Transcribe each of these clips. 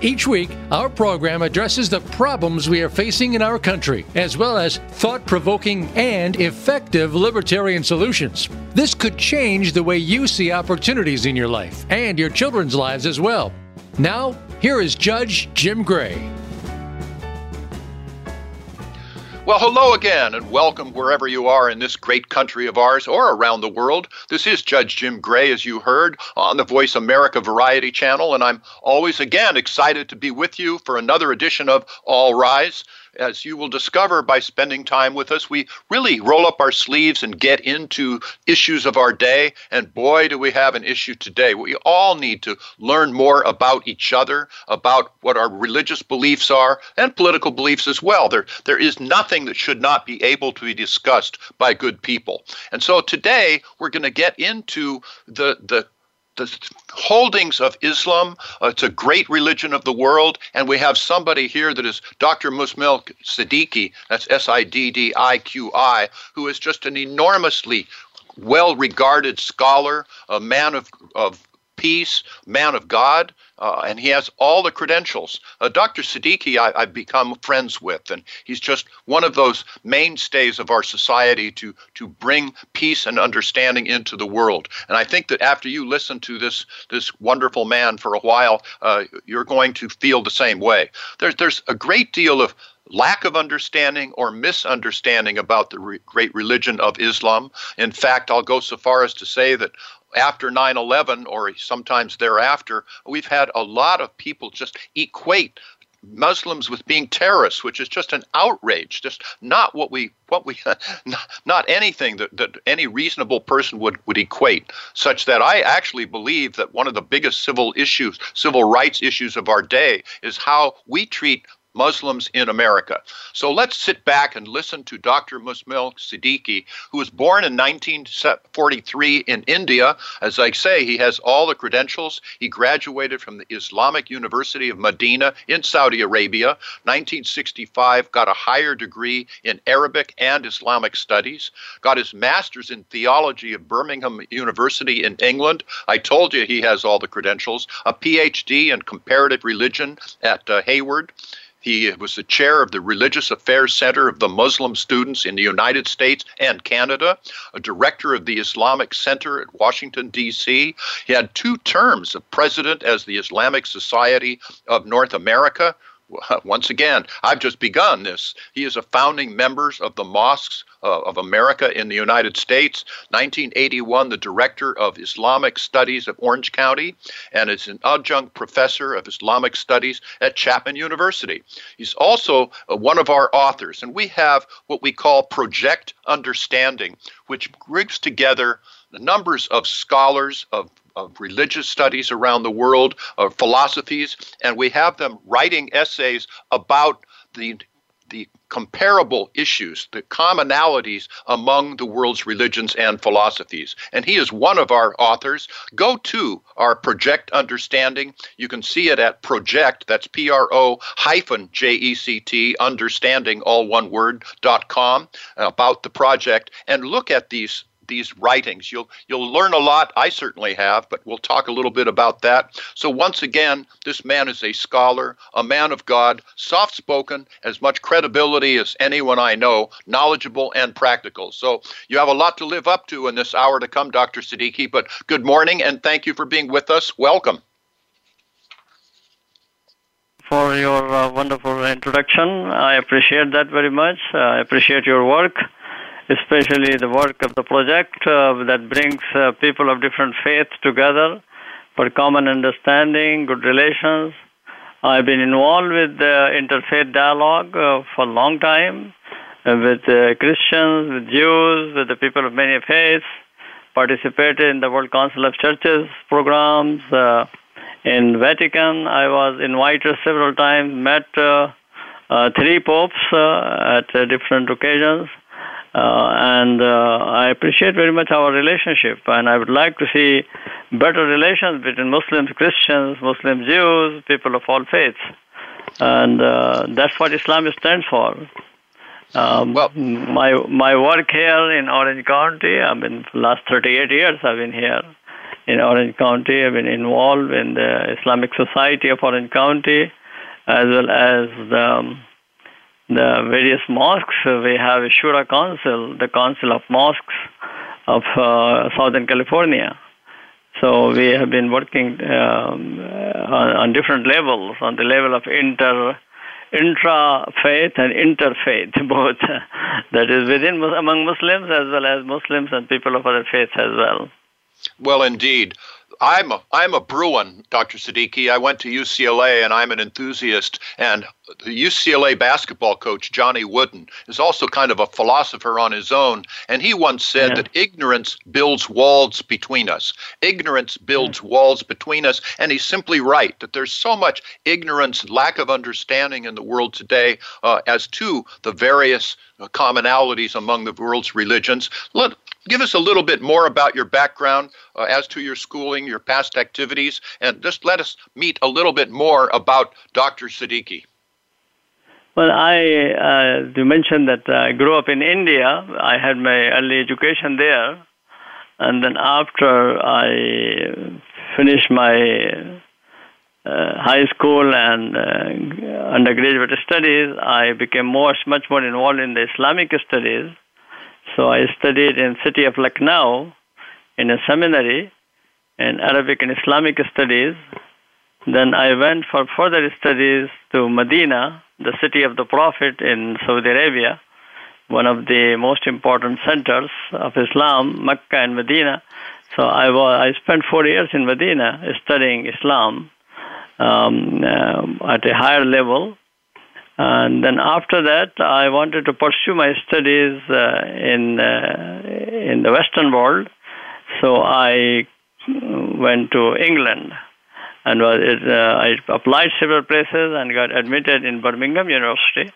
Each week, our program addresses the problems we are facing in our country, as well as thought provoking and effective libertarian solutions. This could change the way you see opportunities in your life and your children's lives as well. Now, here is Judge Jim Gray. Well, hello again, and welcome wherever you are in this great country of ours or around the world. This is Judge Jim Gray, as you heard, on the Voice America Variety Channel, and I'm always again excited to be with you for another edition of All Rise as you will discover by spending time with us, we really roll up our sleeves and get into issues of our day. And boy, do we have an issue today. We all need to learn more about each other, about what our religious beliefs are, and political beliefs as well. There, there is nothing that should not be able to be discussed by good people. And so today, we're going to get into the, the the holdings of Islam. Uh, it's a great religion of the world, and we have somebody here that is Dr. Muzammil Siddiqi, that's S I D D I Q I, who is just an enormously well regarded scholar, a man of, of peace, man of God, uh, and he has all the credentials. Uh, Dr. Siddiqi, I, have become friends with, and he's just one of those mainstays of our society to to bring peace and understanding into the world. And I think that after you listen to this this wonderful man for a while, uh, you're going to feel the same way. There's there's a great deal of lack of understanding or misunderstanding about the re- great religion of Islam. In fact, I'll go so far as to say that after 9 11 or sometimes thereafter, we've had a lot of people just equate Muslims with being terrorists, which is just an outrage, just not what we what we not, not anything that, that any reasonable person would, would equate. Such that I actually believe that one of the biggest civil issues, civil rights issues of our day is how we treat Muslims in America. So let's sit back and listen to Dr. Muzammil Siddiqi, who was born in 1943 in India. As I say, he has all the credentials. He graduated from the Islamic University of Medina in Saudi Arabia. 1965, got a higher degree in Arabic and Islamic studies. Got his master's in theology of Birmingham University in England. I told you he has all the credentials. A PhD in comparative religion at uh, Harvard. He was the chair of the Religious Affairs Center of the Muslim Students in the United States and Canada, a director of the Islamic Center at Washington, D.C. He had two terms of president as the Islamic Society of North America, once again, I've just begun this. He is a founding member of the Mosques uh, of America in the United States. 1981, the director of Islamic Studies at Orange County, and is an adjunct professor of Islamic Studies at Chapman University. He's also uh, one of our authors, and we have what we call Project Understanding, which brings together the numbers of scholars of of religious studies around the world, of philosophies, and we have them writing essays about the the comparable issues, the commonalities among the world's religions and philosophies. And he is one of our authors. Go to our Project Understanding. You can see it at Project, that's P R O hyphen J E C T, understanding, all one word, dot com, about the project, and look at these these writings. You'll you'll learn a lot. I certainly have, but we'll talk a little bit about that. So once again, this man is a scholar, a man of God, soft-spoken, as much credibility as anyone I know, knowledgeable and practical. So you have a lot to live up to in this hour to come, Dr. Siddiqi. But good morning and thank you for being with us. Welcome for your uh, wonderful introduction. I appreciate that very much. Uh, I appreciate your work especially the work of the project uh, that brings uh, people of different faiths together for common understanding, good relations. I've been involved with the interfaith dialogue uh, for a long time uh, with uh, Christians, with Jews, with the people of many faiths, participated in the World Council of Churches programs. Uh, in Vatican, I was invited several times, met three popes at different occasions Uh, and uh, I appreciate very much our relationship, and I would like to see better relations between Muslims, Christians, Muslim Jews, people of all faiths, and uh, that's what Islam stands for. Um, Well- my my work here in Orange County, I've been last 38 years. I've been here in Orange County. I've been involved in the Islamic Society of Orange County, as well as the, um, the various mosques. We have a Shura Council, the Council of Mosques of uh, Southern California. So we have been working um, on, on different levels, on the level of inter intra faith and interfaith, both that is within among Muslims as well as Muslims and people of other faiths as well. Well, indeed. I'm a, I'm a Bruin, Dr. Siddiqi. I went to UCLA and I'm an enthusiast. And the UCLA basketball coach, Johnny Wooden, is also kind of a philosopher on his own. And he once said Yeah. that ignorance builds walls between us. Ignorance builds walls between us. And he's simply right that there's so much ignorance, lack of understanding in the world today uh, as to the various uh, commonalities among the world's religions. Let, give us a little bit more about your background uh, as to your schooling, your past activities, and just let us meet a little bit more about Dr. Siddiqi. Well, I uh, you mentioned that I grew up in India. I had my early education there, and then after I finished my uh, high school and uh, undergraduate studies, I became more, much more involved in the Islamic studies. So I studied in city of Lucknow in a seminary in Arabic and Islamic studies. Then I went for further studies to Medina, the city of the Prophet in Saudi Arabia, one of the most important centers of Islam, Mecca and Medina. So I, was, I spent four years in Medina studying Islam um, uh, at a higher level. And then after that, I wanted to pursue my studies uh, in uh, in the Western world. So I went to England and was uh, I applied several places and got admitted in Birmingham University.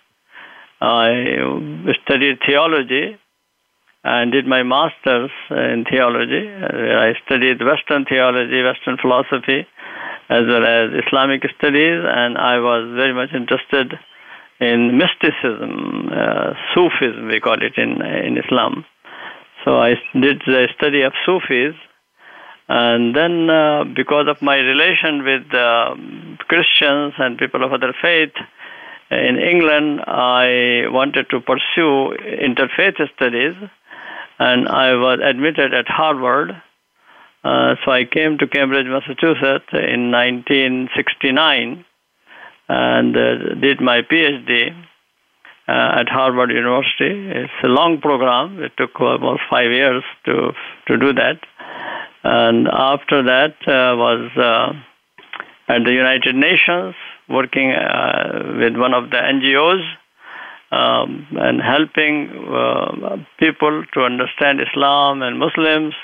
I studied theology and did my master's in theology. I studied Western theology, Western philosophy, as well as Islamic studies, and I was very much interested in mysticism, uh, Sufism, we call it in in Islam. So I did the study of Sufis, and then uh, because of my relation with uh, Christians and people of other faith in England, I wanted to pursue interfaith studies, and I was admitted at Harvard. Uh, so I came to Cambridge, Massachusetts in 1969 and uh, did my PhD uh, at Harvard University. It's a long program. It took almost five years to to do that. And after that uh, was uh, at the United Nations, working uh, with one of the NGOs um, and helping uh, people to understand Islam and Muslims.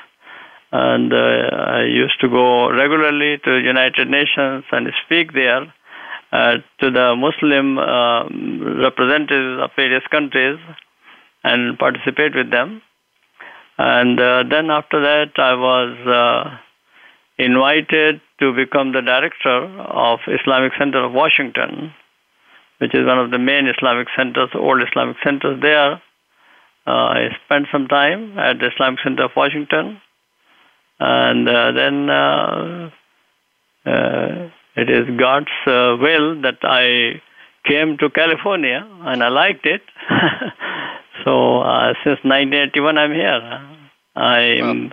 And uh, I used to go regularly to United Nations and speak there uh, to the Muslim uh, representatives of various countries and participate with them. And uh, then after that, I was uh, invited to become the director of Islamic Center of Washington, which is one of the main Islamic centers, old Islamic centers there. Uh, I spent some time at the Islamic Center of Washington, and uh, then it is God's uh, will that I came to California, and I liked it. so uh, since 1981, I'm here. I'm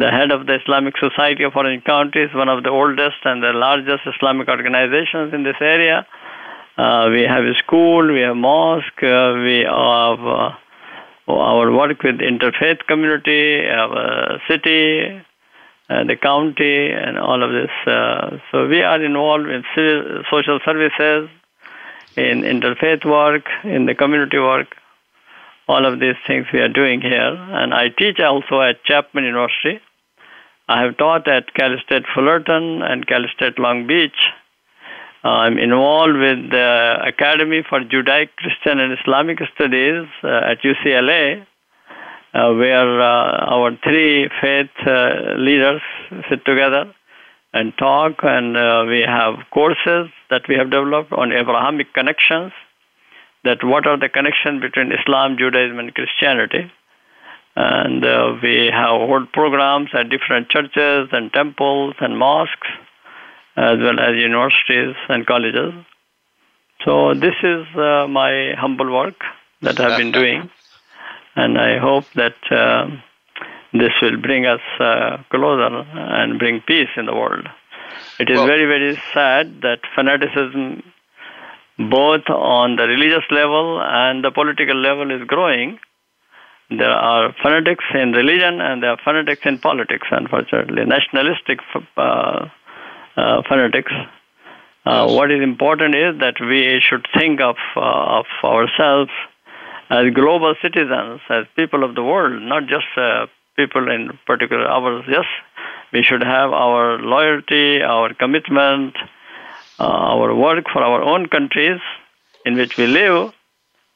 the head of the Islamic Society of Orange County, is one of the oldest and the largest Islamic organizations in this area. Uh, we have a school, we have mosque, uh, we have uh, our work with interfaith community, our city, uh, the county, and all of this. Uh, so we are involved in civil, social services, in interfaith work, in the community work. All of these things we are doing here, and I teach also at Chapman University. I have taught at Cal State Fullerton and Cal State Long Beach. I'm involved with the Academy for Judaic Christian and Islamic Studies uh, at UCLA, uh, where uh, our three faith uh, leaders sit together and talk, and uh, we have courses that we have developed on Abrahamic connections. That what are the connections between Islam, Judaism, and Christianity? And uh, we have hold programs at different churches and temples and mosques, as well as universities and colleges. So this is uh, my humble work that I've been doing, and I hope that uh, this will bring us uh, closer and bring peace in the world. It is Well- very, very sad that fanaticism, both on the religious level and the political level, is growing. There are fanatics in religion and there are fanatics in politics, unfortunately, nationalistic uh, uh, fanatics. Uh, what is important is that we should think of, uh, of ourselves as global citizens, as people of the world, not just uh, people in particular hours. Yes, we should have our loyalty, our commitment, uh, our work for our own countries in which we live,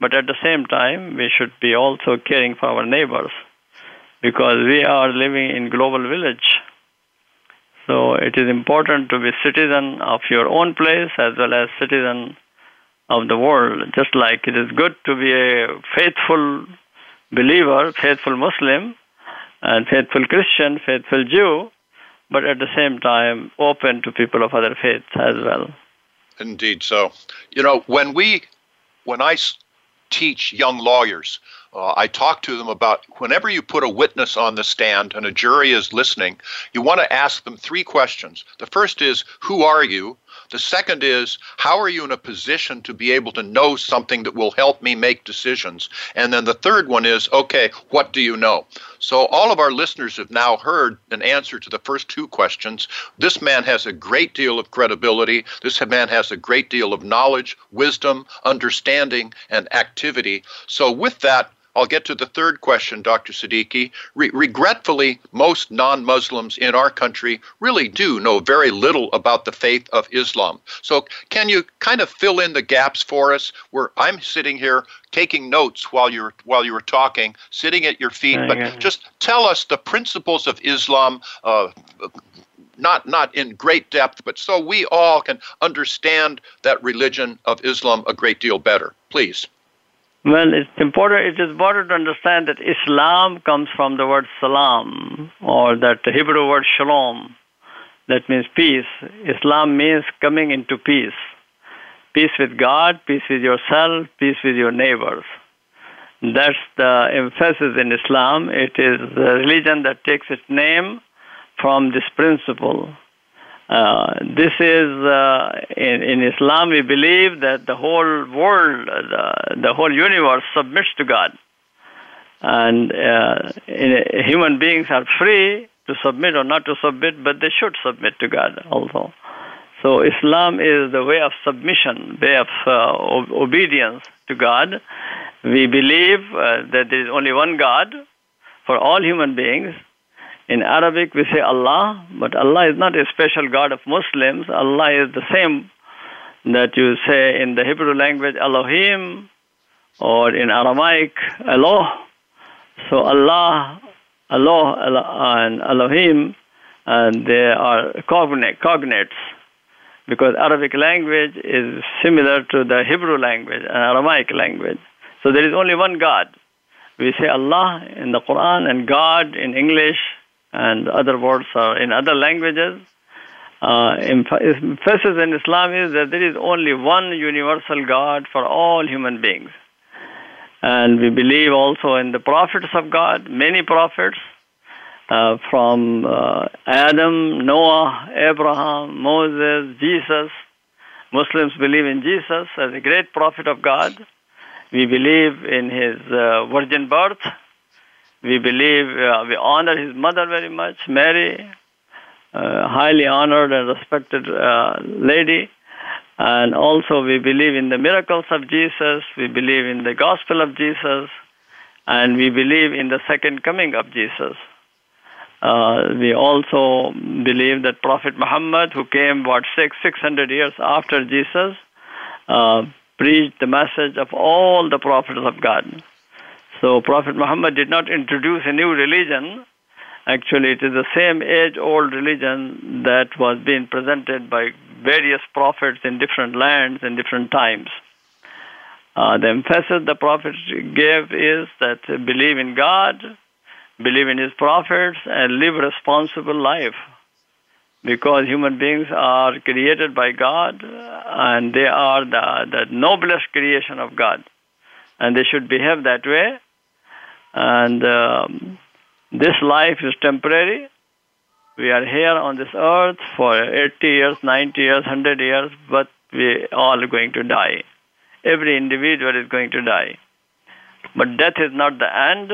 but at the same time, we should be also caring for our neighbors because we are living in global village. So it is important to be citizen of your own place as well as citizen of the world. Just like it is good to be a faithful believer, faithful Muslim, and faithful Christian, faithful Jew, but at the same time open to people of other faiths as well. Indeed. So, you know, when we, when I teach young lawyers, uh, I talk to them about whenever you put a witness on the stand and a jury is listening, you want to ask them three questions. The first is, Who are you? The second is, How are you in a position to be able to know something that will help me make decisions? And then the third one is, Okay, what do you know? So, all of our listeners have now heard an answer to the first two questions. This man has a great deal of credibility. This man has a great deal of knowledge, wisdom, understanding, and activity. So, with that, I'll get to the third question, Dr. Siddiqi. Re- regretfully, most non Muslims in our country really do know very little about the faith of Islam. So, can you kind of fill in the gaps for us? Where I'm sitting here taking notes while you're while you were talking, sitting at your feet, but just tell us the principles of Islam. Uh, not not in great depth, but so we all can understand that religion of Islam a great deal better. Please. Well, it's important. It is important to understand that Islam comes from the word salam, or that Hebrew word shalom, that means peace. Islam means coming into peace, peace with God, peace with yourself, peace with your neighbors. That's the emphasis in Islam. It is a religion that takes its name from this principle. Uh, this is uh, in, in Islam. We believe that the whole world, uh, the, the whole universe submits to God, and uh, in, human beings are free to submit or not to submit, but they should submit to God also. So Islam is the way of submission, way of uh, o- obedience to God. We believe that there is only one God for all human beings, in Arabic, we say Allah, but Allah is not a special God of Muslims. Allah is the same that you say in the Hebrew language, Elohim, or in Aramaic, Eloh. So Allah, Allah, Allah and Elohim, and they are cognate, cognates because Arabic language is similar to the Hebrew language and Aramaic language. So there is only one God. We say Allah in the Quran and God in English and other words are in other languages. Uh, emphasis in Islam is that there is only one universal God for all human beings. And we believe also in the prophets of God, many prophets, uh, from uh, Adam, Noah, Abraham, Moses, Jesus. Muslims believe in Jesus as a great prophet of God. We believe in his uh, virgin birth. We believe, uh, we honor his mother very much, Mary, uh, highly honored and respected uh, lady. And also, we believe in the miracles of Jesus. We believe in the gospel of Jesus. And we believe in the second coming of Jesus. Uh, we also believe that Prophet Muhammad, who came about six, 600 years after Jesus, uh, preached the message of all the prophets of God. So Prophet Muhammad did not introduce a new religion. Actually, it is the same age-old religion that was being presented by various prophets in different lands and different times. Uh, the emphasis the prophet gave is that believe in God, believe in his prophets, and live responsible life. Because human beings are created by God and they are the, the noblest creation of God. And they should behave that way. And um, this life is temporary. We are here on this earth for 80 years, 90 years, 100 years, but we all going to die. Every individual is going to die. But death is not the end.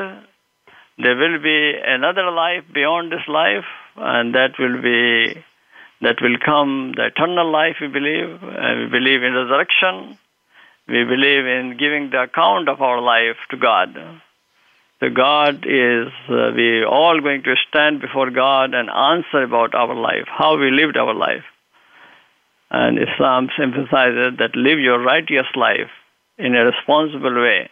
There will be another life beyond this life, and that will be that will come the eternal life. We believe, and we believe in resurrection. We believe in giving the account of our life to God. So God is uh, we all going to stand before God and answer about our life, how we lived our life. And Islam emphasizes that live your righteous life in a responsible way.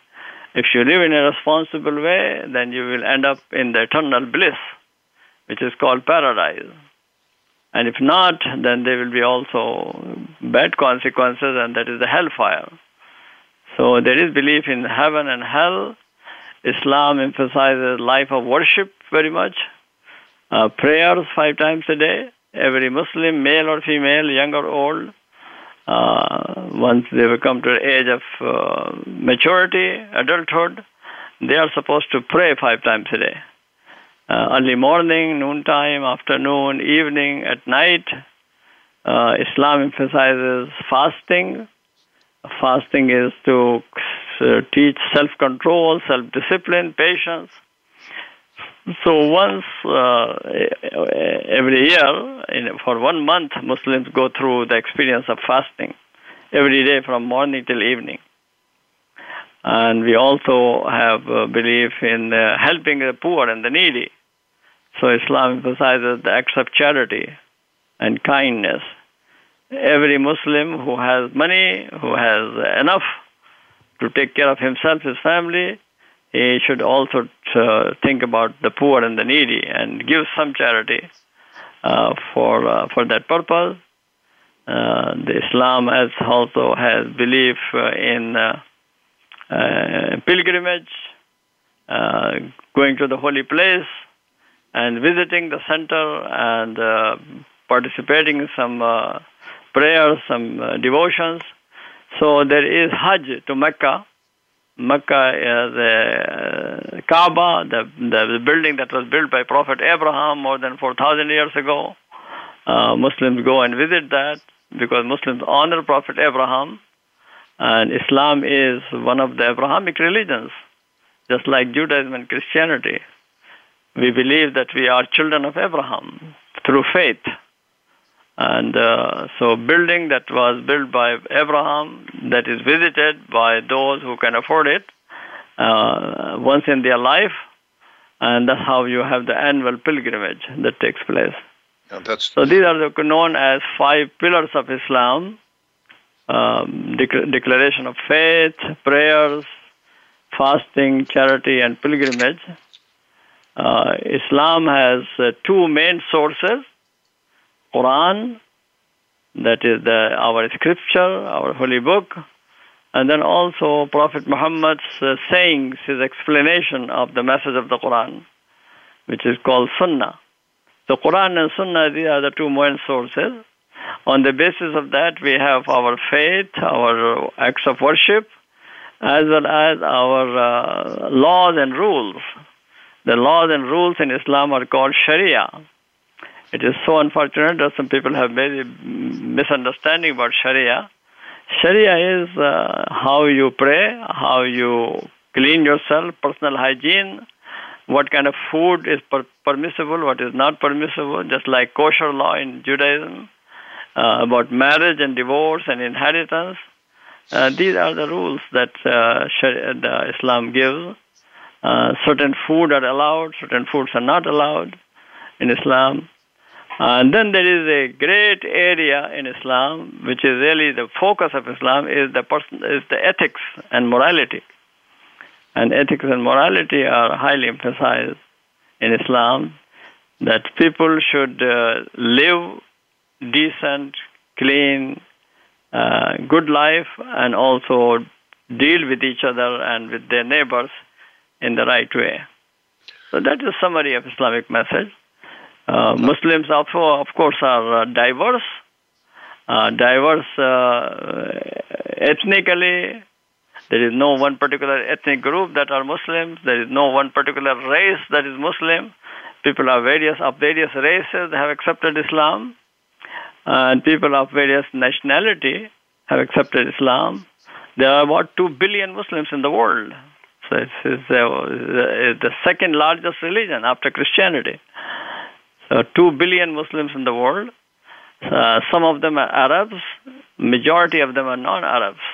If you live in a responsible way, then you will end up in the eternal bliss, which is called paradise. And if not, then there will be also bad consequences, and that is the hellfire. So there is belief in heaven and hell. Islam emphasizes life of worship very much. Uh, prayers five times a day. Every Muslim, male or female, young or old, uh, once they come to the age of uh, maturity, adulthood, they are supposed to pray five times a day. Uh, early morning, noontime, afternoon, evening, at night. Uh, Islam emphasizes fasting. Fasting is to teach self-control, self-discipline, patience. So once uh, every year, in, for one month, Muslims go through the experience of fasting every day from morning till evening. And we also have a belief in uh, helping the poor and the needy. So Islam emphasizes the acts of charity and kindness. Every Muslim who has money, who has enough to take care of himself, his family, he should also uh, think about the poor and the needy and give some charity uh, for uh, for that purpose. Uh, the Islam has also has belief uh, in uh, pilgrimage, going to the holy place, and visiting the center and participating in some prayers, some devotions. So there is Hajj to Mecca Mecca, the uh, Kaaba, the, the, the building that was built by Prophet Abraham more than 4,000 years ago. Uh, Muslims go and visit that because Muslims honor Prophet Abraham, and Islam is one of the Abrahamic religions, just like Judaism and Christianity. We believe that we are children of Abraham through faith. And uh, so, building that was built by Abraham, that is visited by those who can afford it uh, once in their life, and that's how you have the annual pilgrimage that takes place. Yeah, so, these are the, known as five pillars of Islam um, dec- declaration of faith, prayers, fasting, charity, and pilgrimage. Uh, Islam has uh, two main sources Quran, that is the, our scripture, our holy book, and then also Prophet Muhammad's uh, sayings, his explanation of the message of the Quran, which is called Sunnah. So Quran and Sunnah, these are the two main sources. On the basis of that, we have our faith, our acts of worship, as well as our uh, laws and rules. The laws and rules in Islam are called Sharia. It is so unfortunate that some people have made misunderstanding about Sharia. Sharia is uh, how you pray, how you clean yourself, personal hygiene, what kind of food is per- permissible, what is not permissible, just like kosher law in Judaism, uh, about marriage and divorce and inheritance. Uh, these are the rules that uh, Sharia, Islam gives. Uh, certain food are allowed, certain foods are not allowed. in Islam. And then there is a great area in Islam, which is really the focus of Islam, is the person is the ethics and morality. And ethics and morality are highly emphasized in Islam. That people should uh, live decent, clean, uh, good life, and also deal with each other and with their neighbors in the right way. So that is summary of Islamic message. Uh, Muslims also, of course, are uh, diverse, uh, diverse uh, ethnically. There is no one particular ethnic group that are Muslims. There is no one particular race that is Muslim. People of various of various races have accepted Islam, and people of various nationality have accepted Islam. There are about two billion Muslims in the world. So it's, it's, uh, it's the second largest religion after Christianity. So two billion Muslims in the world. Uh, some of them are Arabs. Majority of them are non-Arabs.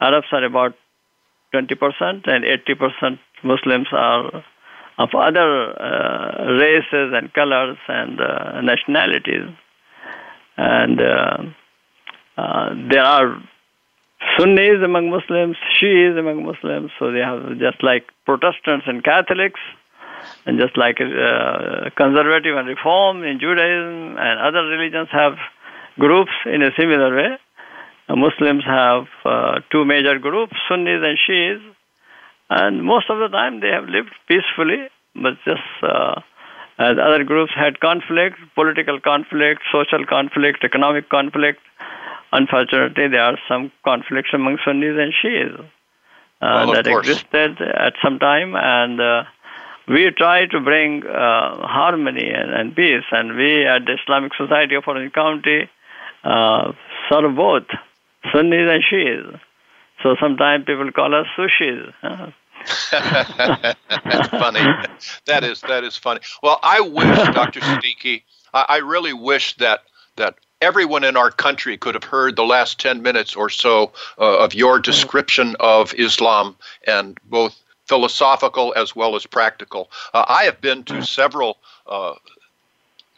Arabs are about 20%, and 80% Muslims are of other uh, races and colors and uh, nationalities. And uh, uh, there are Sunnis among Muslims, Shiis among Muslims, so they have just like Protestants and Catholics, and just like uh, conservative and reform in Judaism and other religions have groups in a similar way. Muslims have uh, two major groups, Sunnis and Shiis, and most of the time they have lived peacefully, but just uh, as other groups had conflict, political conflict, social conflict, economic conflict, unfortunately there are some conflicts among Sunnis and Shiis uh, well, that course. existed at some time, and uh, we try to bring uh, harmony and, and, peace. And we at the Islamic Society of Orange County uh, serve both Sunnis and Shiis. So sometimes people call us sushis. Huh? That's funny. That is that is funny. Well, I wish, Dr. Siddiqi, I, I really wish that that everyone in our country could have heard the last 10 minutes or so uh, of your description of Islam and both philosophical as well as practical. Uh, I have been to several uh,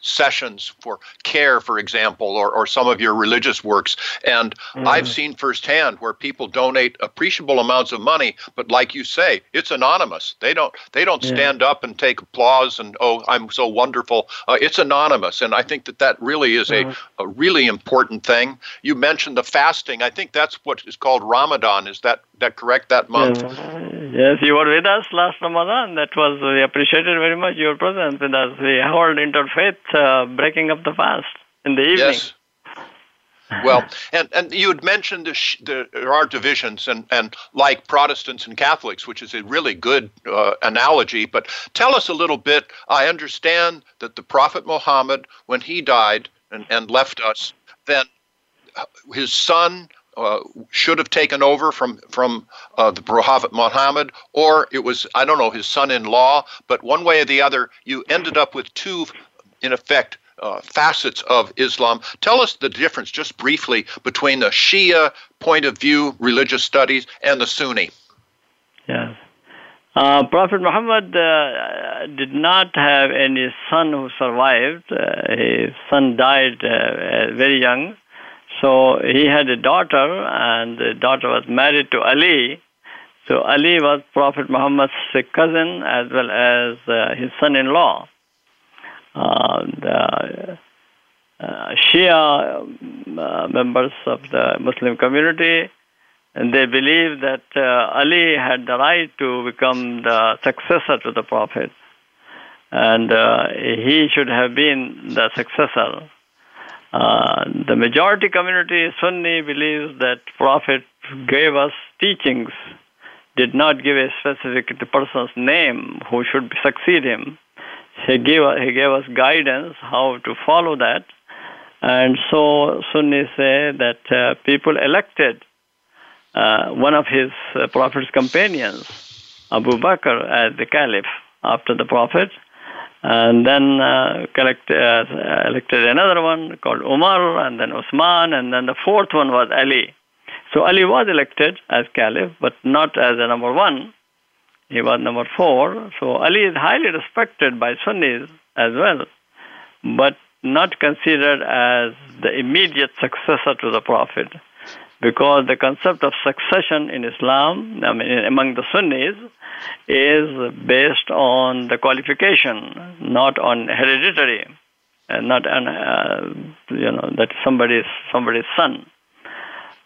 sessions for CAIR, for example, or, or some of your religious works. And mm. I've seen firsthand where people donate appreciable amounts of money, but like you say, it's anonymous. They don't they don't yeah. stand up and take applause and oh I'm so wonderful. Uh, it's anonymous, and I think that that really is mm. a, a really important thing. You mentioned the fasting. I think that's what is called Ramadan. Is that that correct? That month. Yeah. Yes, you were with us last Ramadan. That was we appreciated very much your presence with us. We hold interfaith uh, breaking up the fast in the evening. Yes. Well, and, and you had mentioned the sh- the, there are divisions, and, and like Protestants and Catholics, which is a really good uh, analogy. But tell us a little bit. I understand that the Prophet Muhammad, when he died and, and left us, then his son uh, should have taken over from from uh, the Prophet Muhammad, or it was I don't know his son-in-law. But one way or the other, you ended up with two, in effect, uh, facets of Islam. Tell us the difference, just briefly, between the Shia point of view, religious studies, and the Sunni. Yes. Uh, Prophet Muhammad uh, did not have any son who survived. Uh, his son died uh, very young. So he had a daughter, and the daughter was married to Ali. So Ali was Prophet Muhammad's cousin as well as uh, his son-in-law. Uh, the uh, Shia uh, members of the Muslim community, and they believe that uh, Ali had the right to become the successor to the Prophet, and uh, he should have been the successor. Uh, the majority community, Sunni, believes that Prophet gave us teachings, did not give a specific person's name who should succeed him. He gave, he gave us guidance how to follow that. And so Sunnis say that uh, people elected uh, one of his uh, Prophet's companions, Abu Bakr, as the Caliph after the Prophet and then uh, collect, uh, elected another one called Umar, and then Usman, and then the fourth one was Ali. So Ali was elected as caliph, but not as a number one. He was number four. So Ali is highly respected by Sunnis as well, but not considered as the immediate successor to the Prophet. Because the concept of succession in Islam, I mean, among the Sunnis, is based on the qualification, not on hereditary, and not on, uh, you know, that somebody's somebody's son.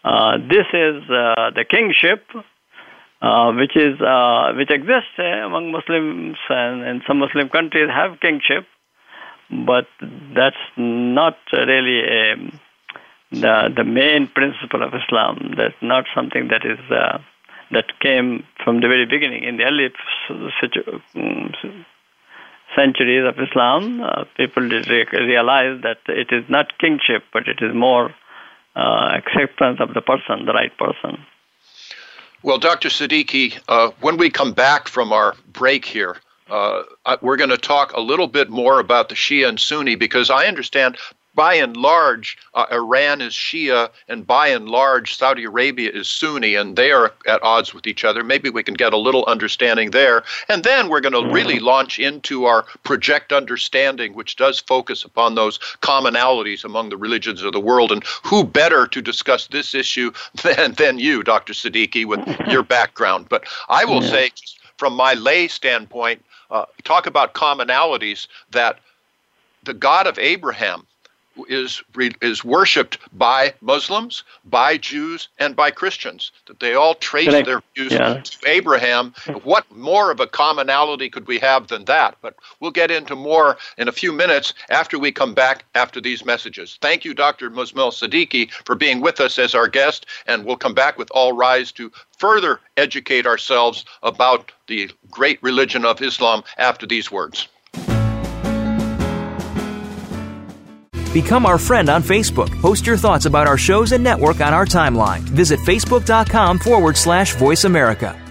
Uh, this is uh, the kingship, uh, which is uh, which exists among Muslims, and, and some Muslim countries have kingship, but that's not really a, the the main principle of Islam. That's not something that is uh, that came from the very beginning in the early centuries of Islam. Uh, people did re- realize that it is not kingship, but it is more uh, acceptance of the person, the right person. Well, Dr. Siddiqi, uh, when we come back from our break here, uh, we're going to talk a little bit more about the Shia and Sunni because I understand by and large, uh, Iran is Shia, and by and large, Saudi Arabia is Sunni, and they are at odds with each other. Maybe we can get a little understanding there. And then we're going to really launch into our project understanding, which does focus upon those commonalities among the religions of the world. And who better to discuss this issue than, than you, Dr. Siddiqi, with your background? But I will yeah. say, from my lay standpoint, uh, talk about commonalities that the God of Abraham is is worshipped by Muslims, by Jews, and by Christians. That they all trace I, their views yeah. to Abraham. What more of a commonality could we have than that? But we'll get into more in a few minutes after we come back after these messages. Thank you, Dr. Muzammil Siddiqi, for being with us as our guest, and we'll come back with All Rise to further educate ourselves about the great religion of Islam after these words. Become our friend on Facebook. Post your thoughts about our shows and network on our timeline. Visit facebook.com forward slash voice America.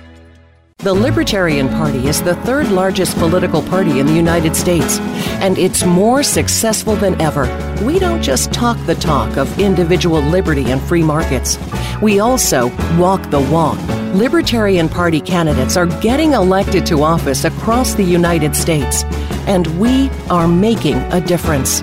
The Libertarian Party is the third largest political party in the United States, and it's more successful than ever. We don't just talk the talk of individual liberty and free markets, we also walk the walk. Libertarian Party candidates are getting elected to office across the United States, and we are making a difference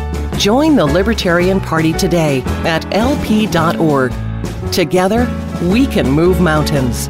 Join the Libertarian Party today at lp.org. Together, we can move mountains.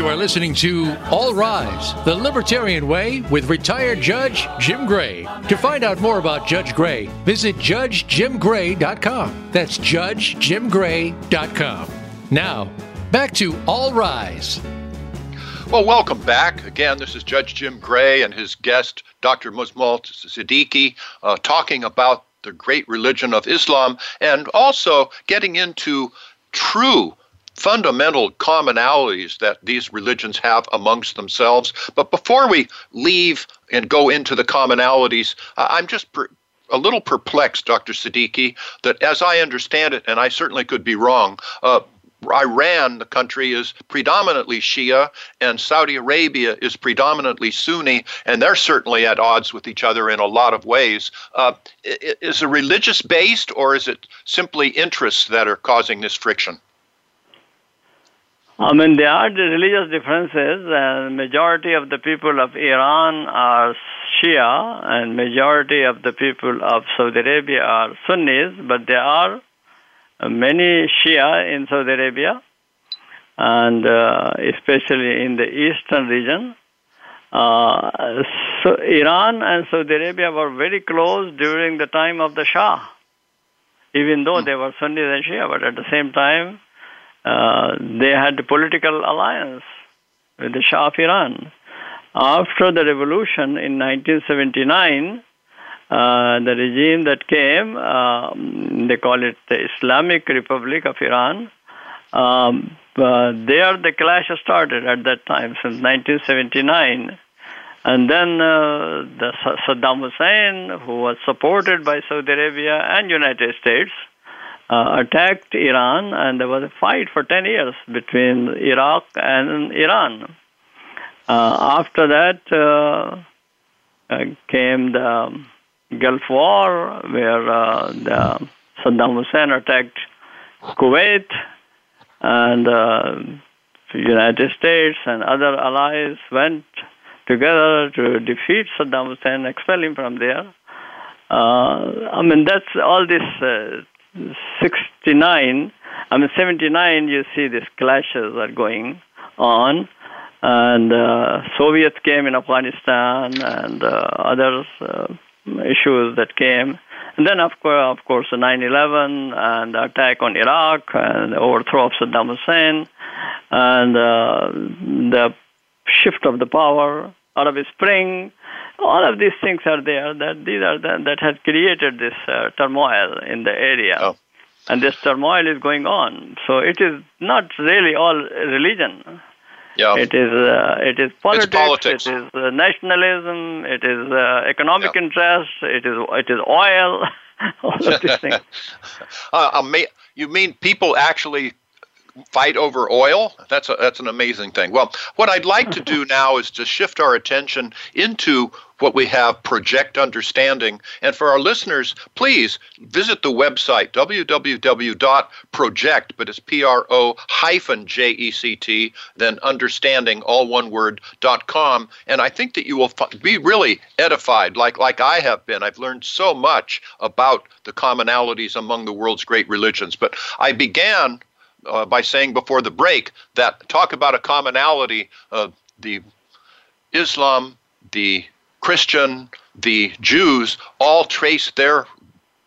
You are listening to All Rise, the Libertarian Way with retired Judge Jim Gray. To find out more about Judge Gray, visit judgejimgray.com. That's judgejimgray.com. Now, back to All Rise. Well, welcome back. Again, this is Judge Jim Gray and his guest, Dr. Muzammil Siddiqi, uh, talking about the great religion of Islam and also getting into true fundamental commonalities that these religions have amongst themselves. But before we leave and go into the commonalities, I'm just per- a little perplexed, Dr. Siddiqi, that as I understand it, and I certainly could be wrong, uh, Iran, the country, is predominantly Shia, and Saudi Arabia is predominantly Sunni, and they're certainly at odds with each other in a lot of ways. Uh, is it religious based, or is it simply interests that are causing this friction? I mean, there are the religious differences, and majority of the people of Iran are Shia, and majority of the people of Saudi Arabia are Sunnis, but there are many Shia in Saudi Arabia, and uh, especially in the eastern region. Uh, so Iran and Saudi Arabia were very close during the time of the Shah, even though they were Sunnis and Shia, but at the same time, uh, they had a political alliance with the Shah of Iran. After the revolution in 1979, uh, the regime that came, um, they call it the Islamic Republic of Iran. Um, uh, there, the clash started at that time since 1979. And then uh, the Saddam Hussein, who was supported by Saudi Arabia and United States, uh, attacked Iran, and there was a fight for 10 years between Iraq and Iran. Uh, after that uh, uh, came the Gulf War, where the Saddam Hussein attacked Kuwait, and the United States and other allies went together to defeat Saddam Hussein, expel him from there. Uh, I mean, that's all this uh, 69. I mean, 79, you see these clashes are going on and uh, Soviets came in Afghanistan and uh, other uh, issues that came. And then, of course, of course, 9/11 and the attack on Iraq and the overthrow of Saddam Hussein and uh, the shift of the power, Arab Spring. All of these things are there. That these are the, that has created this uh, turmoil in the area. Oh. And this turmoil is going on. So it is not really all religion yeah. It is uh, it is politics, politics. It is uh, nationalism. It is uh, economic yeah. interest. It is it is oil. all of these things. Uh, you mean people actually fight over oil? That's a, that's an amazing thing. Well, what I'd like to do now is to shift our attention into what we have project understanding. And for our listeners, please visit the website www.project, but it's P R O hyphen J E C T, then understanding, all one word, dot com. And I think that you will be really edified, like, like I have been. I've learned so much about the commonalities among the world's great religions. But I began uh, by saying before the break that talk about a commonality, uh, the Islam, the Christian, the Jews all trace their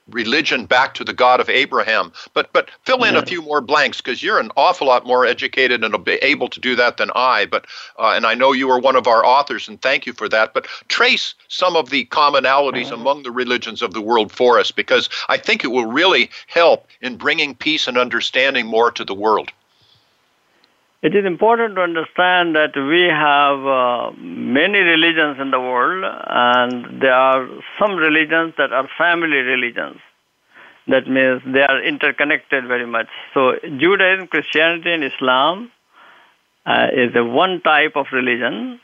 religion back to the God of Abraham. But but fill in yeah. a few more blanks because you're an awful lot more educated and able to do that than I. But uh, and I know you are one of our authors, and thank you for that. But trace some of the commonalities uh-huh. among the religions of the world for us because I think it will really help in bringing peace and understanding more to the world. It is important to understand that we have uh, many religions in the world, and there are some religions that are family religions. That means they are interconnected very much. So, Judaism, Christianity, and Islam uh, is a one type of religion,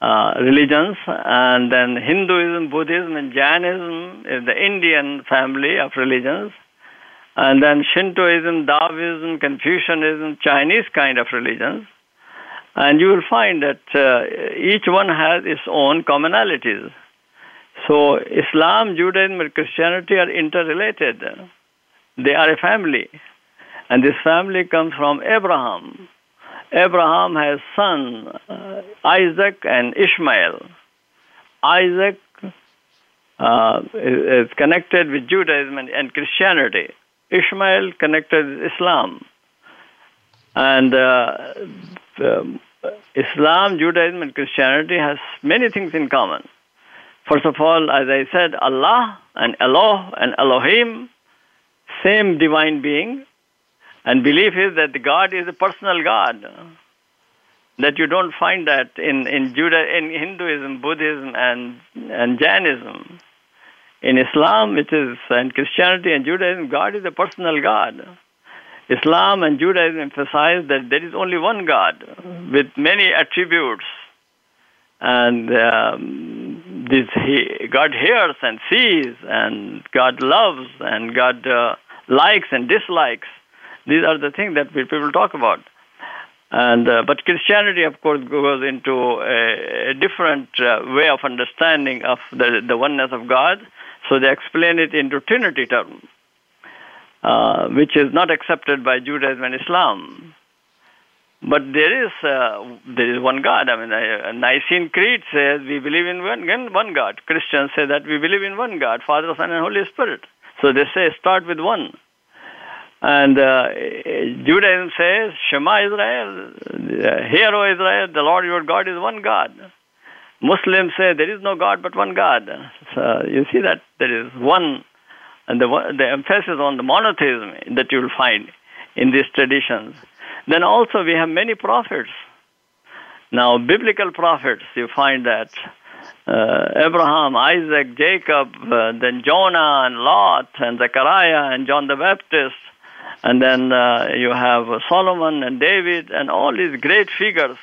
uh, religions, and then Hinduism, Buddhism, and Jainism is the Indian family of religions and then Shintoism, Taoism, Confucianism, Chinese kind of religions. And you will find that uh, each one has its own commonalities. So Islam, Judaism, and Christianity are interrelated. They are a family. And this family comes from Abraham. Abraham has son, uh, Isaac and Ishmael. Isaac uh, is, connected with Judaism and, and Christianity. Ishmael connected Islam. And uh, Islam, Judaism, and Christianity has many things in common. First of all, as I said, Allah and Eloh and Elohim, same divine being. And belief is that the God is a personal God. That you don't find that in, in Judah, in Hinduism, Buddhism, and, and Jainism. In Islam, it is, and Christianity and Judaism, God is a personal God. Islam and Judaism emphasize that there is only one God with many attributes. And um, this, he, God hears and sees, and God loves, and God uh, likes and dislikes. These are the things that people talk about. And uh, but Christianity, of course, goes into a, a different uh, way of understanding of the, the oneness of God, so they explain it into Trinity term, uh, which is not accepted by Judaism and Islam. but there is uh, there is one God. I mean, uh, Nicene Creed says we believe in one, one God. Christians say that we believe in one God, Father, Son, and Holy Spirit. So they say start with one. And uh, Judaism says, Shema Israel, hear, O Israel, the Lord your God is one God. Muslims say there is no God but one God. So you see that there is one, and the, the emphasis on the monotheism that you will find in these traditions. Then also we have many prophets. Now, biblical prophets, you find that uh, Abraham, Isaac, Jacob, uh, then Jonah and Lot and Zechariah and John the Baptist, and then uh, you have Solomon and David and all these great figures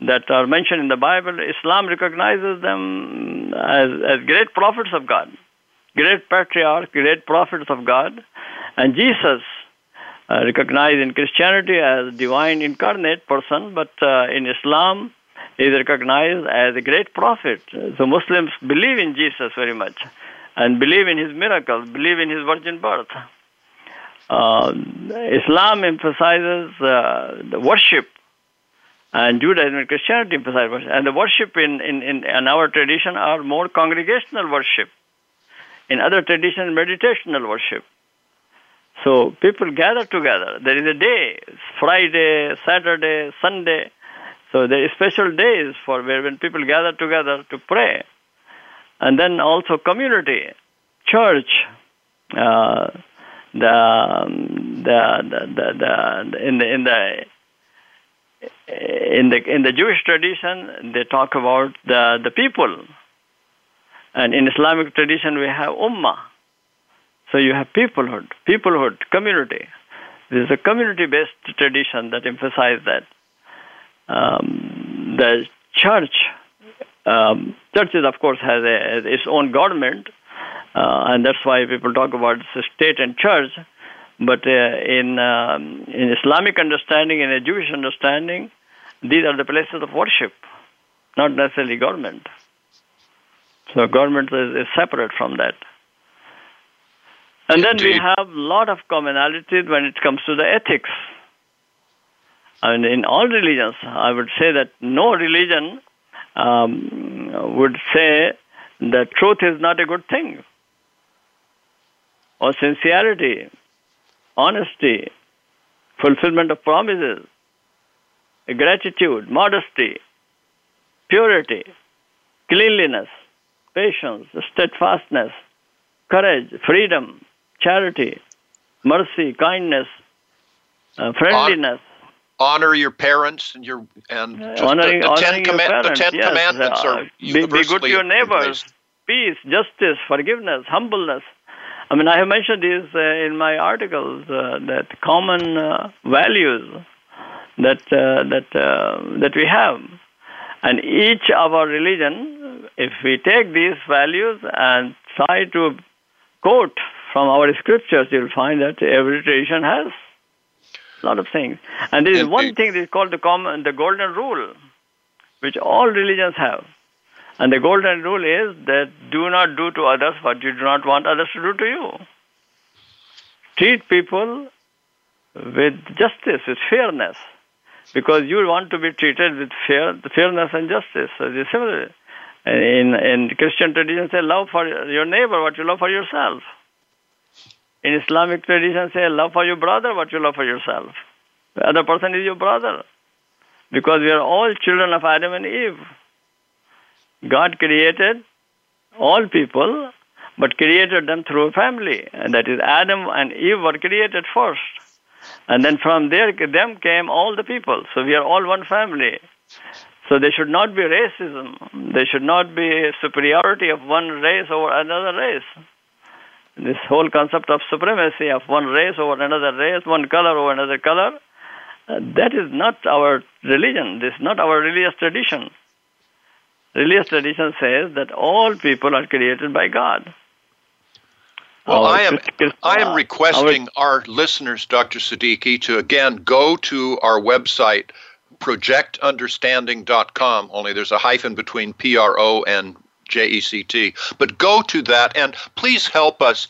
that are mentioned in the Bible. Islam recognizes them as, as great prophets of God, great patriarchs, great prophets of God. And Jesus, uh, recognized in Christianity as divine incarnate person, but uh, in Islam he is recognized as a great prophet. So Muslims believe in Jesus very much and believe in his miracles, believe in his virgin birth. Uh, Islam emphasizes uh, the worship, and Judaism and Christianity emphasize worship. And the worship in, in, in, in our tradition are more congregational worship. In other traditions, meditational worship. So people gather together. There is a day, Friday, Saturday, Sunday. So there are special days for where when people gather together to pray. And then also community, church, uh, the, the, the, the, in the in the in the in the Jewish tradition they talk about the the people, and in Islamic tradition we have ummah. So you have peoplehood, peoplehood, community. This is a community-based tradition that emphasizes that. Um, the church, um, churches of course has, a, its own government, uh, and that's why people talk about state and church. But uh, in um, in Islamic understanding, in a Jewish understanding, these are the places of worship, not necessarily government. So government is, is separate from that. And then Indeed. we have a lot of commonalities when it comes to the ethics. And in all religions, I would say that no religion um, would say that truth is not a good thing, or sincerity, honesty, fulfillment of promises, gratitude, modesty, purity, cleanliness, patience, steadfastness, courage, freedom, charity, mercy, kindness, uh, friendliness. Honor your parents and your and honoring, the, the, ten, parents, the ten yes. commandments uh, are be, be good to your neighbors. Peace, justice, forgiveness, humbleness. I mean, I have mentioned this uh, in my articles uh, that common uh, values that uh, that uh, that we have, and each of our religion, if we take these values and try to quote from our scriptures, you'll find that every tradition has a lot of things. And there is one thing that is called the common, the golden rule, which all religions have. And the golden rule is that do not do to others what you do not want others to do to you. Treat people with justice, with fairness, because you want to be treated with fair, fairness and justice. So. In in Christian tradition, say love for your neighbor what you love for yourself. In Islamic tradition, say love for your brother what you love for yourself. The other person is your brother. Because we are all children of Adam and Eve. God created all people, but created them through a family. And that is Adam and Eve were created first. And then from there, them came all the people. So we are all one family. So there should not be racism. There should not be superiority of one race over another race this whole concept of supremacy of one race over another race, one color over another color, uh, that is not our religion. This is not our religious tradition. Religious tradition says that all people are created by God. Well, our I am I am requesting our, our listeners, Dr. Siddiqi, to again go to our website projectunderstanding.com. Only there's a hyphen between P R O and J E C T. But go to that and please help us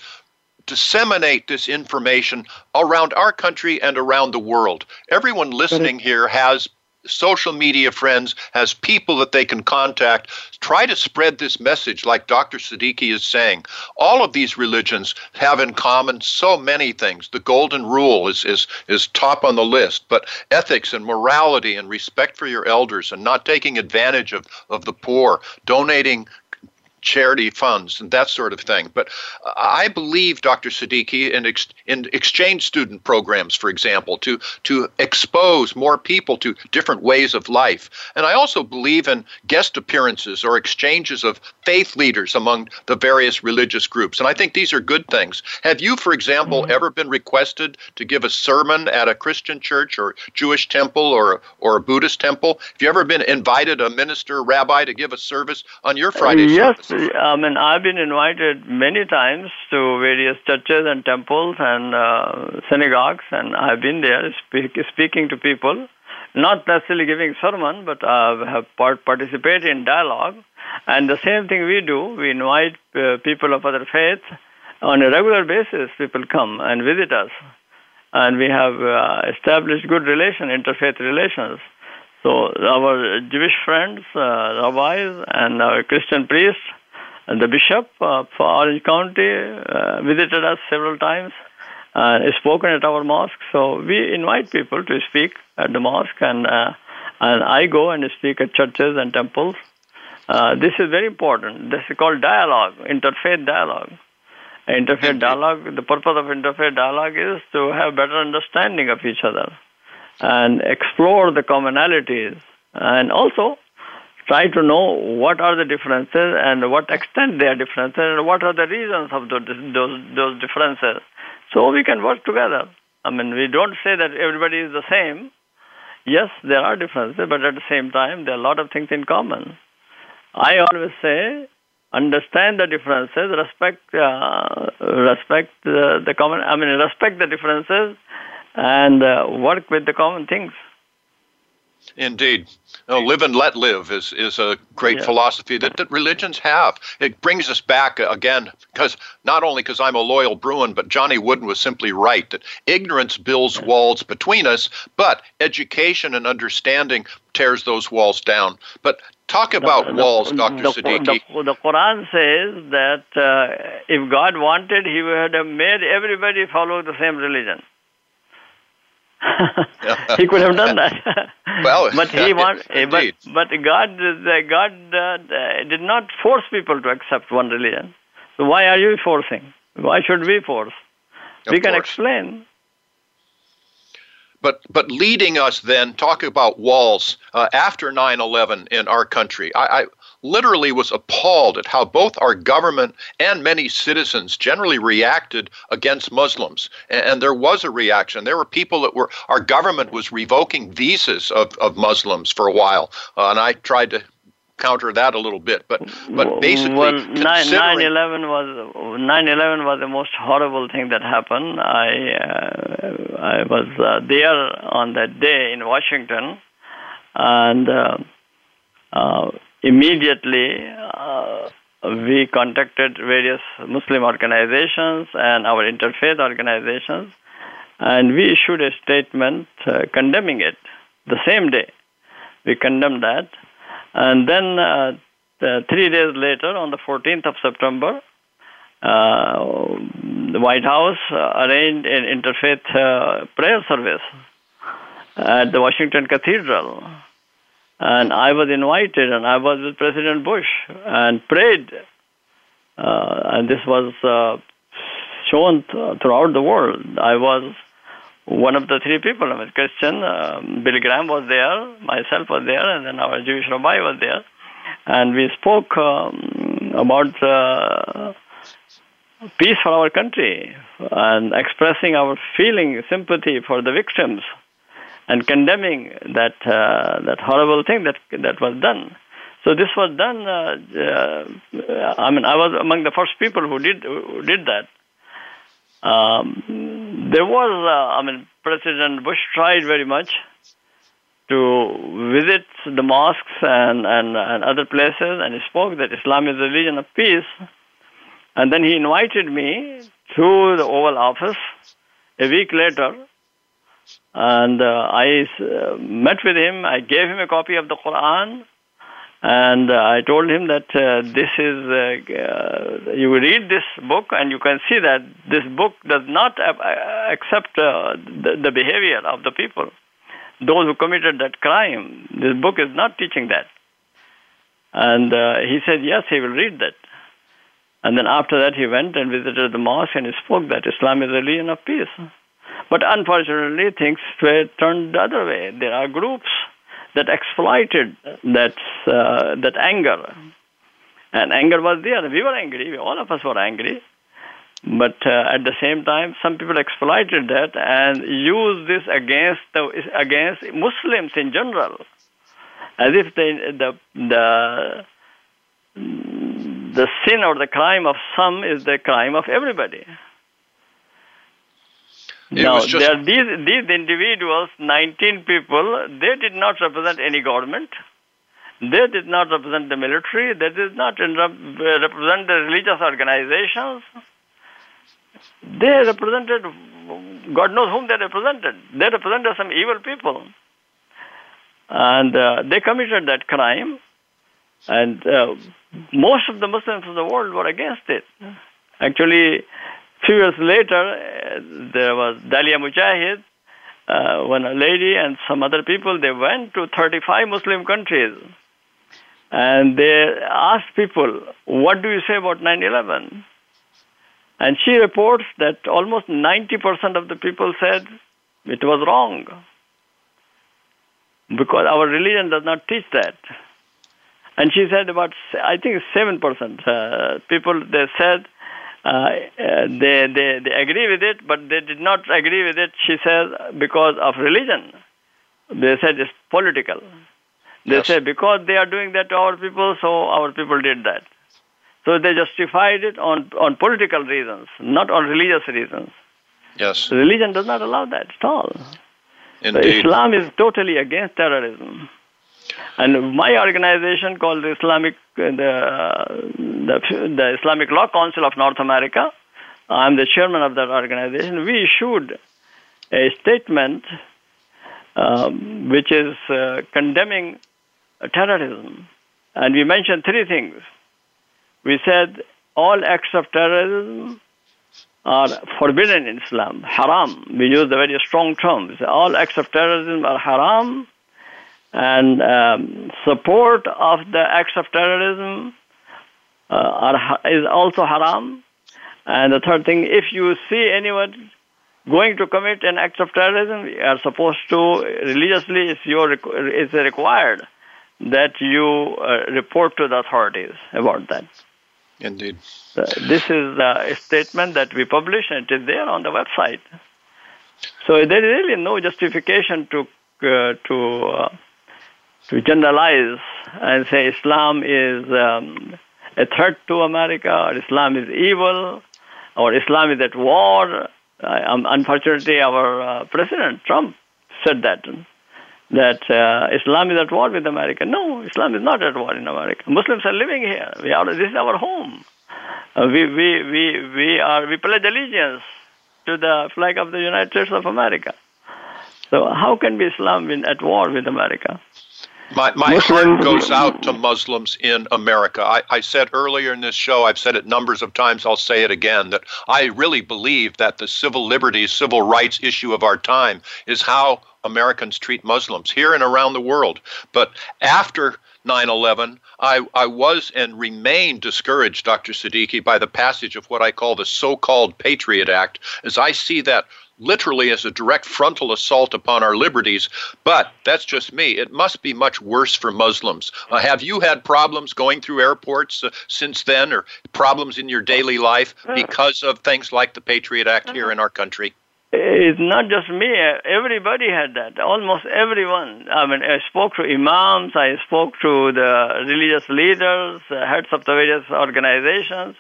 disseminate this information around our country and around the world. Everyone listening here has social media friends, has people that they can contact. Try to spread this message, like Dr. Siddiqi is saying. All of these religions have in common so many things. The golden rule is, is, is top on the list, but ethics and morality and respect for your elders and not taking advantage of, of the poor, donating charity funds and that sort of thing. But I believe, Dr. Siddiqi, in, ex- in exchange student programs, for example, to, to expose more people to different ways of life. And I also believe in guest appearances or exchanges of faith leaders among the various religious groups. And I think these are good things. Have you, for example, mm-hmm. ever been requested to give a sermon at a Christian church or Jewish temple or, or a Buddhist temple? Have you ever been invited, a minister, rabbi, to give a service on your Friday yes, service? I mean, I've been invited many times to various churches and temples and uh, synagogues, and I've been there speak, speaking to people, not necessarily giving sermon, but uh, have part, participate in dialogue. And the same thing we do, we invite uh, people of other faiths on a regular basis. People come and visit us, and we have uh, established good relation, interfaith relations. So our Jewish friends, uh, rabbis, and our Christian priests the bishop of Orange County uh, visited us several times, uh, spoken at our mosque. So we invite people to speak at the mosque, and uh, and I go and speak at churches and temples. Uh, this is very important. This is called dialogue, interfaith dialogue. Interfaith dialogue. The purpose of interfaith dialogue is to have better understanding of each other and explore the commonalities, and also try to know what are the differences and what extent they are differences and what are the reasons of those, those, those differences. So we can work together. I mean, we don't say that everybody is the same. Yes, there are differences, but at the same time, there are a lot of things in common. I always say, understand the differences, respect, uh, respect the, the common. I mean, respect the differences, and uh, work with the common things. Indeed. No, live and let live is, is a great yeah. philosophy that, that religions have. It brings us back again, because not only because I'm a loyal Bruin, but Johnny Wooden was simply right that ignorance builds walls between us, but education and understanding tears those walls down. But talk about the, walls, Dr. The, Siddiqi. The, the, Quran says that uh, if God wanted, He would have made everybody follow the same religion. He could have done that. well, but he want, but but God God uh, did not force people to accept one religion. So why are you forcing? Why should we force? Of we can course. explain. But but leading us then talk about walls uh, after 9/11 in our country. I, I literally was appalled at how both our government and many citizens generally reacted against Muslims. And, and, there was a reaction. There were people that were, our government was revoking visas of, of Muslims for a while. Uh, and I tried to counter that a little bit. But, but basically, well, 9 11 was 9/11 was the most horrible thing that happened. I uh, I was uh, there on that day in Washington, and uh, uh immediately uh, we contacted various Muslim organizations and our interfaith organizations, and we issued a statement uh, condemning it the same day. We condemned that. And then uh, three days later, on the 14th of September, uh, the White House arranged an interfaith uh, prayer service at the Washington Cathedral and I was invited, and I was with President Bush and prayed. Uh, and this was uh, shown th- throughout the world. I was one of the three people. I was Christian. Um, Bill Graham was there. Myself was there, and then our Jewish rabbi was there. And we spoke um, about uh, peace for our country and expressing our feeling, sympathy for the victims and condemning that uh, that horrible thing that that was done. So this was done. Uh, uh, I mean, I was among the first people who did who did that. Um, there was, uh, I mean, President Bush tried very much to visit the mosques and, and, and other places, and he spoke that Islam is a religion of peace. And then he invited me to the Oval Office a week later, and uh, I uh, met with him. I gave him a copy of the Quran, and uh, I told him that uh, this is uh, you read this book, and you can see that this book does not accept the, the behavior of the people, those who committed that crime. This book is not teaching that. And he said, yes, he will read that. And then after that, he went and visited the mosque and he spoke that Islam is a religion of peace. But unfortunately, things were turned the other way. There are groups that exploited that uh, that anger, and anger was there. We were angry. All of us were angry. But uh, at the same time, some people exploited that and used this against the, against Muslims in general, as if they, the the the sin or the crime of some is the crime of everybody. It now, just... there these, these individuals, 19 people, they did not represent any government. They did not represent the military. They did not represent the religious organizations. They represented, God knows whom they represented. They represented some evil people. And uh, they committed that crime. And uh, most of the Muslims of the world were against it. Actually, few years later, uh, there was Dalia Mogahed, uh, a lady and some other people, they went to 35 Muslim countries and they asked people, what do you say about 9-11? And she reports that almost 90% of the people said it was wrong because our religion does not teach that. And she said about, I think 7% uh, people, they said uh, uh, they, they, they agree with it, but they did not agree with it, she says, because of religion. They said it's political. They Yes. say because they are doing that to our people, so our people did that. So they justified it on, on political reasons, not on religious reasons. Yes, Religion does not allow that at all. So. Islam is totally against terrorism. And my organization called the Islamic the, the the Islamic Law Council of North America, I'm the chairman of that organization. We issued a statement um, which is uh, condemning terrorism, and we mentioned three things. We said all acts of terrorism are forbidden in Islam, haram. We use the very strong term. We say all acts of terrorism are haram, and um, support of the acts of terrorism uh, are, is also haram. And the third thing, if you see anyone going to commit an act of terrorism, you are supposed to religiously, it's your it's required that you uh, report to the authorities about that. Indeed. Uh, this is uh, a statement that we publish, and it is there on the website. So there is really no justification to uh, to uh, to generalize and say Islam is um, a threat to America, or Islam is evil, or Islam is at war. Um, unfortunately, our uh, president Trump said that that uh, Islam is at war with America. No, Islam is not at war in America. Muslims are living here. We are. This is our home. Uh, we, we, we, we, are, we pledge allegiance to the flag of the United States of America. So how can be Islam be at war with America? My, my Muslim- heart goes out to Muslims in America. I, I said earlier in this show, I've said it numbers of times, I'll say it again, that I really believe that the civil liberties, civil rights issue of our time is how Americans treat Muslims here and around the world. But after 9 11, I, I was and remain discouraged, Dr. Siddiqi, by the passage of what I call the so called Patriot Act, as I see that literally as a direct frontal assault upon our liberties. But that's just me. It must be much worse for Muslims. Uh, have you had problems going through airports uh, since then, or problems in your daily life because of things like the Patriot Act here in our country? It's not just me. Everybody had that. Almost everyone. I mean, I spoke to imams. I spoke to the religious leaders, heads of the various organizations.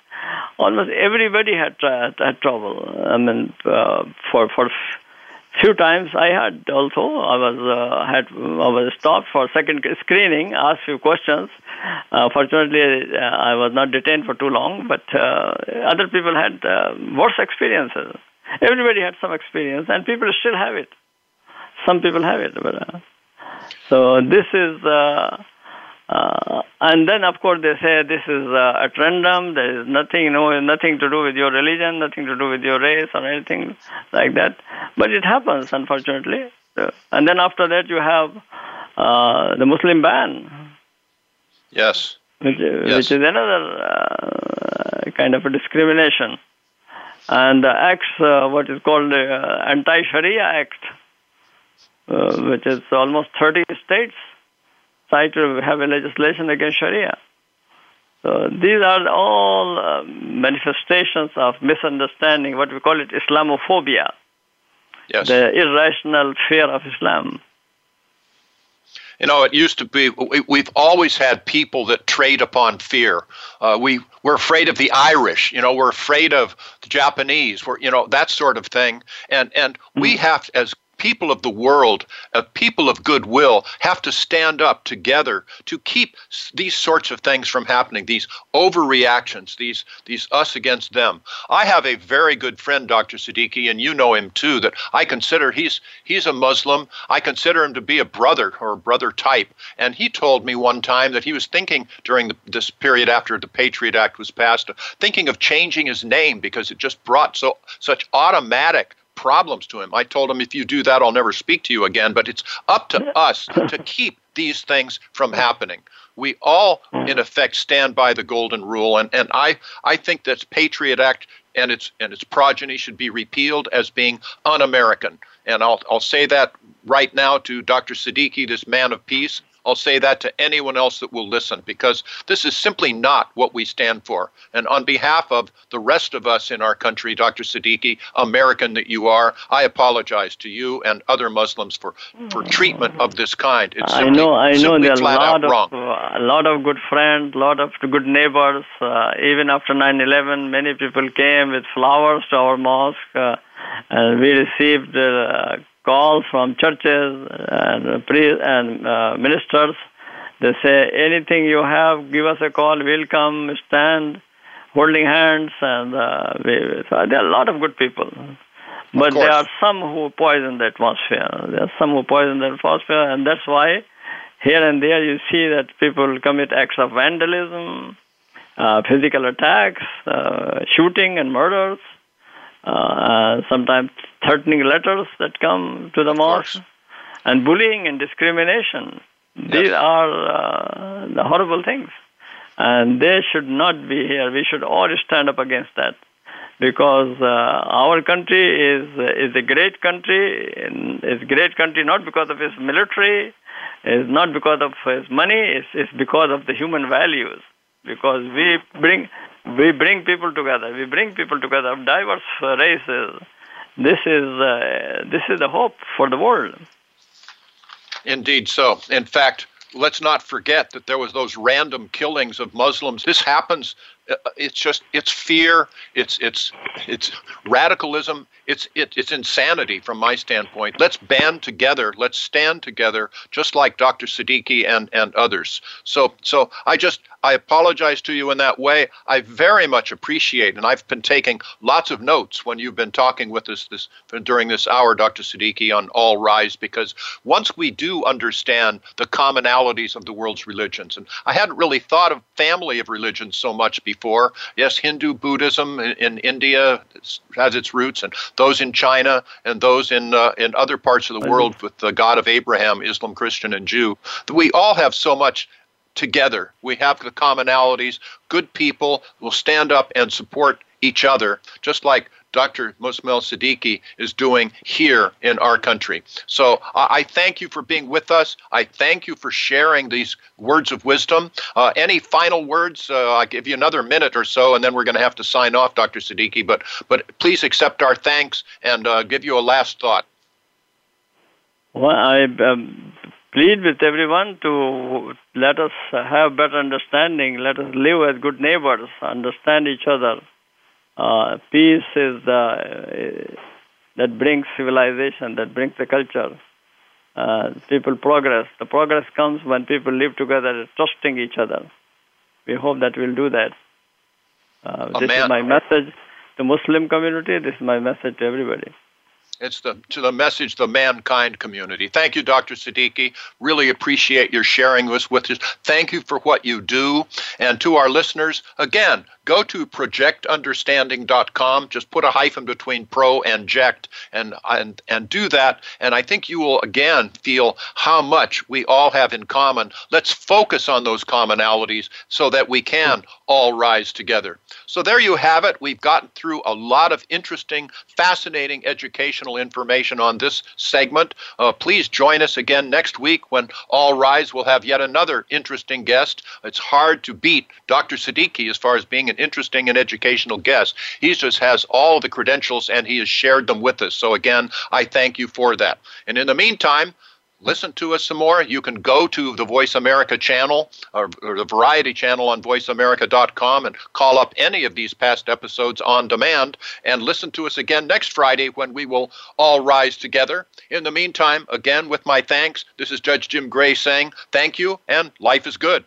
Almost everybody had, uh, had trouble. I mean, uh, for for few times I had also I was uh, had I was stopped for second screening, asked few questions. Uh, fortunately, uh, I was not detained for too long, but uh, other people had uh, worse experiences. Everybody had some experience, and people still have it. Some people have it, but uh, so this is. Uh, and then, of course, they say this is uh, at random. There is nothing, you know, nothing to do with your religion, nothing to do with your race or anything like that. But it happens, unfortunately. So, and then after that, you have uh, the Muslim ban. Yes. Which, yes. which is another uh, kind of a discrimination. And the acts, uh, what is called the uh, Anti-Sharia Act, which is almost 30 states try to have a legislation against Sharia. So these are all uh, manifestations of misunderstanding, what we call it Islamophobia. Yes. The irrational fear of Islam. You know, it used to be, we, have always had people that trade upon fear. Uh, we, we're afraid of the Irish, you know, we're afraid of the Japanese, we're, you know, that sort of thing. And, and we mm. have, as people of the world, uh, people of goodwill, have to stand up together to keep these sorts of things from happening. These overreactions, these these us against them. I have a very good friend, Dr. Siddiqi, and you know him too. That I consider he's he's a Muslim. I consider him to be a brother or a brother type. And he told me one time that he was thinking during the, this period after the Patriot Act was passed, thinking of changing his name because it just brought so such automatic problems to him. I told him, if you do that, I'll never speak to you again. But it's up to us to keep these things from happening. We all, in effect, stand by the golden rule, and, and I, I think that Patriot Act and its and its progeny should be repealed as being un-American. And I'll I'll say that right now to Dr. Siddiqi, this man of peace. I'll say that to anyone else that will listen because this is simply not what we stand for. And on behalf of the rest of us in our country, Dr. Siddiqi, American that you are, I apologize to you and other Muslims for, for treatment of this kind. It's simply, I know, I know there are a lot of uh, a lot of good friends, a lot of good neighbors. Uh, even after 9/11, many people came with flowers to our mosque, uh, and we received uh, calls from churches and priests and uh, ministers. They say, anything you have, give us a call. We'll come, stand, holding hands, and uh, we, so there are a lot of good people. But there are some who poison the atmosphere. There are some who poison the atmosphere, and that's why here and there you see that people commit acts of vandalism, uh, physical attacks, uh, shooting and murders. Uh, sometimes threatening letters that come to the mosque, and bullying and discrimination. Yes. These are uh, the horrible things, and they should not be here. We should all stand up against that, because uh, our country is is a great country. It's a great country not because of its military, it's not because of its money. It's, it's because of the human values. Because we bring we bring people together. We bring people together of diverse races. This is uh, this is the hope for the world. Indeed, so. In fact, let's not forget that there was those random killings of Muslims. This happens. Uh, it's just it's fear. It's it's it's radicalism. It's it, it's insanity from my standpoint. Let's band together. Let's stand together, just like Dr. Siddiqi and and others. So so I just I apologize to you in that way. I very much appreciate, and I've been taking lots of notes when you've been talking with us this during this hour, Dr. Siddiqi, on All Rise, because once we do understand the commonalities of the world's religions, and I hadn't really thought of family of religions so much before. Yes, Hindu Buddhism in, in India has its roots, and those in China, and those in uh, in other parts of the world with the God of Abraham, Islam, Christian, and Jew. We all have so much together. We have the commonalities. Good people will stand up and support each other, just like Dr. Muzammil Siddiqi is doing here in our country. So I thank you for being with us. I thank you for sharing these words of wisdom. Uh, any final words? Uh, I'll give you another minute or so, and then we're going to have to sign off, Dr. Siddiqi. But, but please accept our thanks and uh, give you a last thought. Well, I um, plead with everyone to let us have better understanding. Let us live as good neighbors, understand each other. Uh, peace is the that brings civilization, that brings the culture. Uh, people progress. The progress comes when people live together, trusting each other. We hope that we'll do that. Uh, this is my message to Muslim community. This is my message to everybody. It's the to the message the mankind community. Thank you, Dr. Siddiqi. Really appreciate your sharing this with us. Thank you for what you do. And to our listeners, again, go to projectunderstanding.com. Just put a hyphen between pro and ject and, and, and do that. And I think you will again feel how much we all have in common. Let's focus on those commonalities so that we can all rise together. So there you have it. We've gotten through a lot of interesting, fascinating educational information on this segment. Uh, please join us again next week when All Rise will have yet another interesting guest. It's hard to beat Dr. Siddiqi as far as being an interesting and educational guest. He just has all the credentials and he has shared them with us. So, again, I thank you for that. And in the meantime, listen to us some more, you can go to the Voice America channel or, or, the Variety channel on voiceamerica.com and call up any of these past episodes on demand and listen to us again next Friday when we will all rise together. In the meantime, again, with my thanks, this is Judge Jim Gray saying thank you and life is good.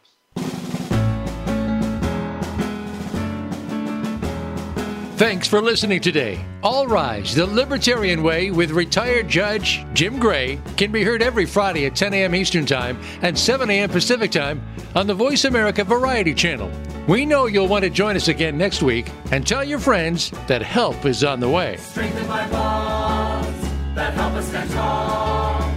Thanks for listening today. All Rise, the Libertarian Way with retired Judge Jim Gray can be heard every Friday at 10 a.m. Eastern Time and 7 a.m. Pacific Time on the Voice America Variety Channel. We know you'll want to join us again next week and tell your friends that help is on the way. Bonds that help us stand tall.